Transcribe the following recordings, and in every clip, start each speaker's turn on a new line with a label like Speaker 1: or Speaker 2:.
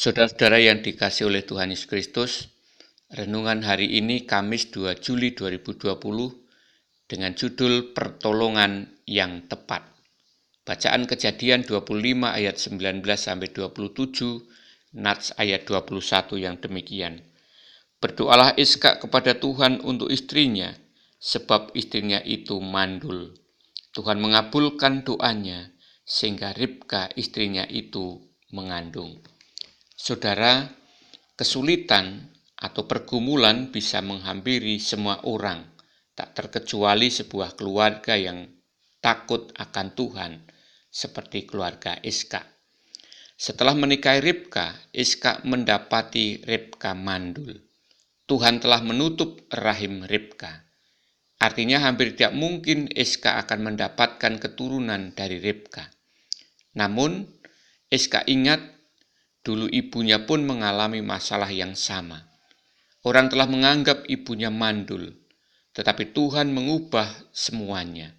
Speaker 1: Saudara-saudara yang dikasih oleh Tuhan Yesus Kristus, renungan hari ini Kamis 2 Juli 2020 dengan judul Pertolongan yang Tepat. Bacaan Kejadian 25 ayat 19 sampai 27, Nats ayat 21 yang demikian. Berdoalah Iska kepada Tuhan untuk istrinya, sebab istrinya itu mandul. Tuhan mengabulkan doanya, sehingga Ribka istrinya itu mengandung. Saudara, kesulitan atau pergumulan bisa menghampiri semua orang, tak terkecuali sebuah keluarga yang takut akan Tuhan, seperti keluarga Iska. Setelah menikahi Ribka, Iska mendapati Ribka mandul. Tuhan telah menutup rahim Ribka. Artinya hampir tidak mungkin Iska akan mendapatkan keturunan dari Ribka. Namun, Iska ingat dulu ibunya pun mengalami masalah yang sama. Orang telah menganggap ibunya mandul, tetapi Tuhan mengubah semuanya.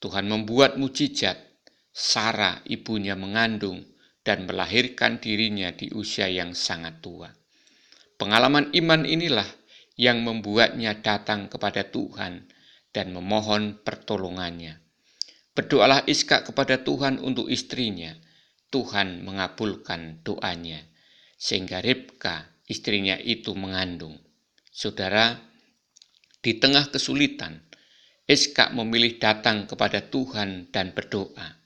Speaker 1: Tuhan membuat mujizat. Sarah ibunya mengandung dan melahirkan dirinya di usia yang sangat tua. Pengalaman iman inilah yang membuatnya datang kepada Tuhan dan memohon pertolongannya. Berdoalah Iska kepada Tuhan untuk istrinya. Tuhan mengabulkan doanya. Sehingga Ribka, istrinya itu mengandung. Saudara, di tengah kesulitan, Iska memilih datang kepada Tuhan dan berdoa.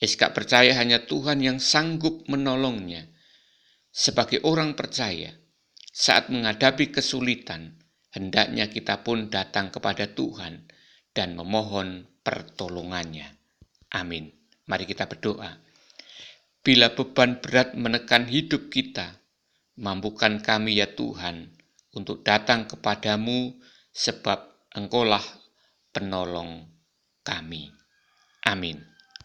Speaker 1: Iska percaya hanya Tuhan yang sanggup menolongnya. Sebagai orang percaya, saat menghadapi kesulitan, hendaknya kita pun datang kepada Tuhan dan memohon pertolongannya. Amin. Mari kita berdoa. Bila beban berat menekan hidup kita, mampukan kami ya Tuhan untuk datang kepadamu sebab engkaulah penolong kami. Amin.